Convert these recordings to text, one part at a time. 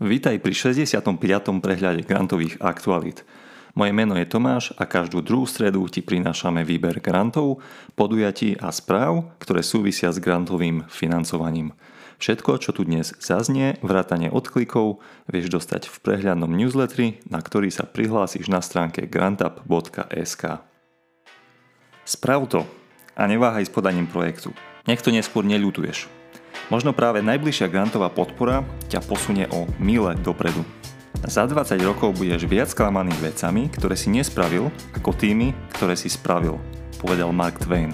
Vítaj pri 65. prehľade grantových aktualít. Moje meno je Tomáš a každú druhú stredu ti prinášame výber grantov, podujatí a správ, ktoré súvisia s grantovým financovaním. Všetko, čo tu dnes zaznie, vrátane odklikov, vieš dostať v prehľadnom newsletteri, na ktorý sa prihlásiš na stránke grantup.sk. Sprav to a neváhaj s podaním projektu. Nech to neskôr neľutuješ. Možno práve najbližšia grantová podpora ťa posunie o mile dopredu. Za 20 rokov budeš viac klamaný vecami, ktoré si nespravil, ako tými, ktoré si spravil, povedal Mark Twain.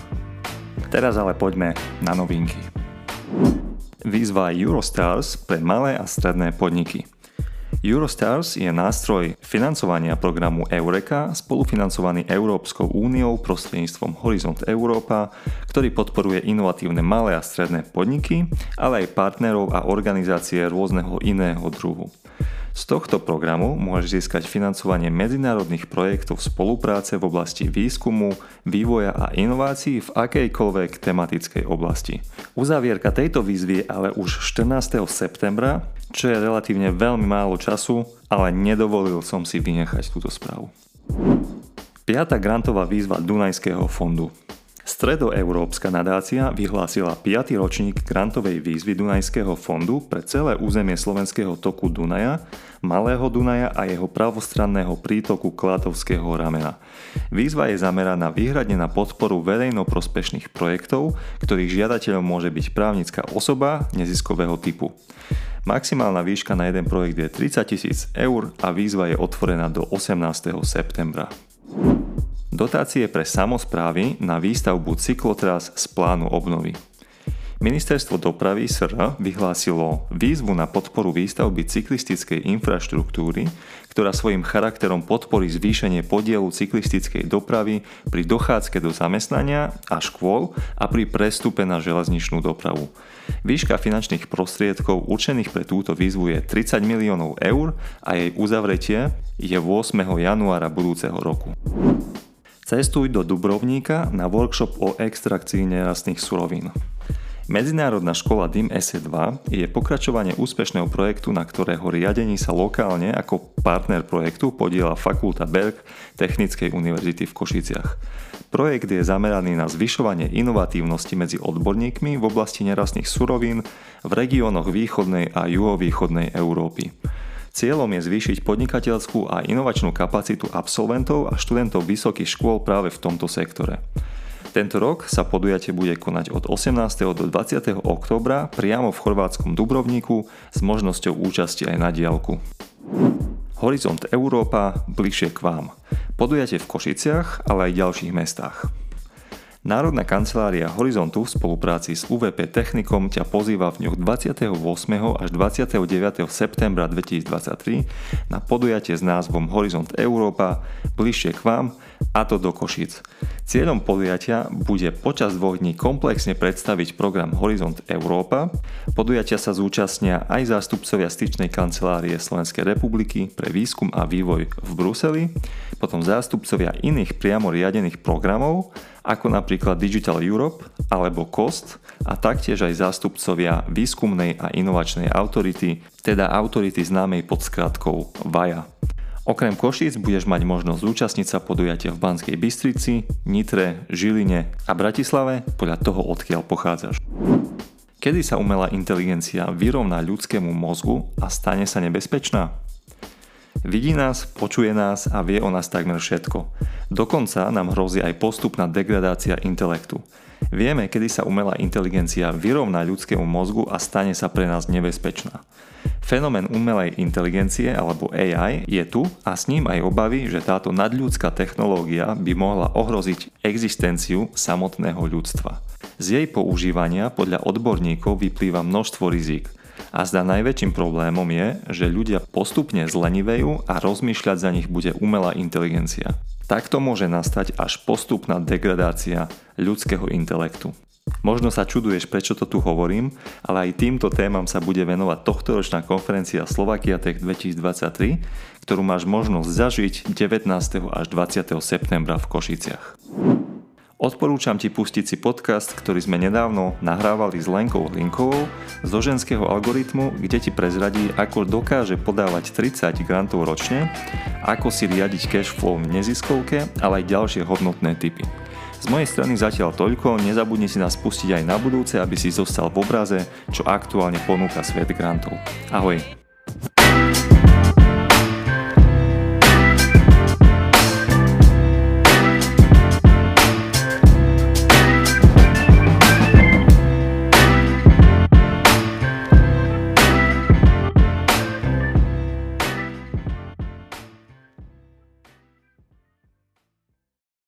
Teraz ale poďme na novinky. Výzva Eurostars pre malé a stredné podniky – Eurostars je nástroj financovania programu Eureka spolufinancovaný Európskou úniou prostredníctvom Horizont Európa, ktorý podporuje inovatívne malé a stredné podniky, ale aj partnerov a organizácie rôzneho iného druhu. Z tohto programu môžeš získať financovanie medzinárodných projektov spolupráce v oblasti výskumu, vývoja a inovácií v akejkoľvek tematickej oblasti. Uzávierka tejto výzvy je ale už 14. septembra čo je relatívne veľmi málo času, ale nedovolil som si vynechať túto správu. Piatá grantová výzva Dunajského fondu. Stredoeurópska nadácia vyhlásila 5. ročník grantovej výzvy Dunajského fondu pre celé územie slovenského toku Dunaja, Malého Dunaja a jeho pravostranného prítoku Klatovského ramena. Výzva je zameraná výhradne na podporu verejnoprospešných projektov, ktorých žiadateľom môže byť právnická osoba neziskového typu. Maximálna výška na jeden projekt je 30 tisíc eur a výzva je otvorená do 18. septembra. Dotácie pre samozprávy na výstavbu cyklotras z plánu obnovy. Ministerstvo dopravy SR vyhlásilo výzvu na podporu výstavby cyklistickej infraštruktúry, ktorá svojim charakterom podporí zvýšenie podielu cyklistickej dopravy pri dochádzke do zamestnania a škôl a pri prestupe na železničnú dopravu. Výška finančných prostriedkov určených pre túto výzvu je 30 miliónov eur a jej uzavretie je 8. januára budúceho roku. Cestuj do Dubrovníka na workshop o extrakcii nerastných surovín. Medzinárodná škola DIM SE2 je pokračovanie úspešného projektu, na ktorého riadení sa lokálne ako partner projektu podiela Fakulta Berg Technickej univerzity v Košiciach. Projekt je zameraný na zvyšovanie inovatívnosti medzi odborníkmi v oblasti nerastných surovín v regiónoch východnej a juhovýchodnej Európy. Cieľom je zvýšiť podnikateľskú a inovačnú kapacitu absolventov a študentov vysokých škôl práve v tomto sektore. Tento rok sa podujatie bude konať od 18. do 20. októbra priamo v chorvátskom Dubrovníku s možnosťou účasti aj na diálku. Horizont Európa bližšie k vám. Podujatie v Košiciach, ale aj ďalších mestách. Národná kancelária Horizontu v spolupráci s UVP Technikom ťa pozýva v dňoch 28. až 29. septembra 2023 na podujatie s názvom Horizont Európa bližšie k vám a to do Košic. Cieľom podujatia bude počas dvoch dní komplexne predstaviť program Horizont Európa. Podujatia sa zúčastnia aj zástupcovia styčnej kancelárie Slovenskej republiky pre výskum a vývoj v Bruseli, potom zástupcovia iných priamo riadených programov ako napríklad Digital Europe alebo COST a taktiež aj zástupcovia výskumnej a inovačnej autority, teda autority známej pod skratkou VAJA. Okrem Košíc budeš mať možnosť zúčastniť sa podujatia v Banskej Bystrici, Nitre, Žiline a Bratislave podľa toho, odkiaľ pochádzaš. Kedy sa umelá inteligencia vyrovná ľudskému mozgu a stane sa nebezpečná? Vidí nás, počuje nás a vie o nás takmer všetko. Dokonca nám hrozí aj postupná degradácia intelektu. Vieme, kedy sa umelá inteligencia vyrovná ľudskému mozgu a stane sa pre nás nebezpečná. Fenomén umelej inteligencie alebo AI je tu a s ním aj obavy, že táto nadľudská technológia by mohla ohroziť existenciu samotného ľudstva. Z jej používania podľa odborníkov vyplýva množstvo rizik – a zdá najväčším problémom je, že ľudia postupne zlenivejú a rozmýšľať za nich bude umelá inteligencia. Takto môže nastať až postupná degradácia ľudského intelektu. Možno sa čuduješ, prečo to tu hovorím, ale aj týmto témam sa bude venovať tohtoročná konferencia Slovakia Tech 2023, ktorú máš možnosť zažiť 19. až 20. septembra v Košiciach. Odporúčam ti pustiť si podcast, ktorý sme nedávno nahrávali s Lenkou Linkovou zo ženského algoritmu, kde ti prezradí, ako dokáže podávať 30 grantov ročne, ako si riadiť cash flow v neziskovke, ale aj ďalšie hodnotné typy. Z mojej strany zatiaľ toľko, nezabudni si nás pustiť aj na budúce, aby si zostal v obraze, čo aktuálne ponúka svet grantov. Ahoj!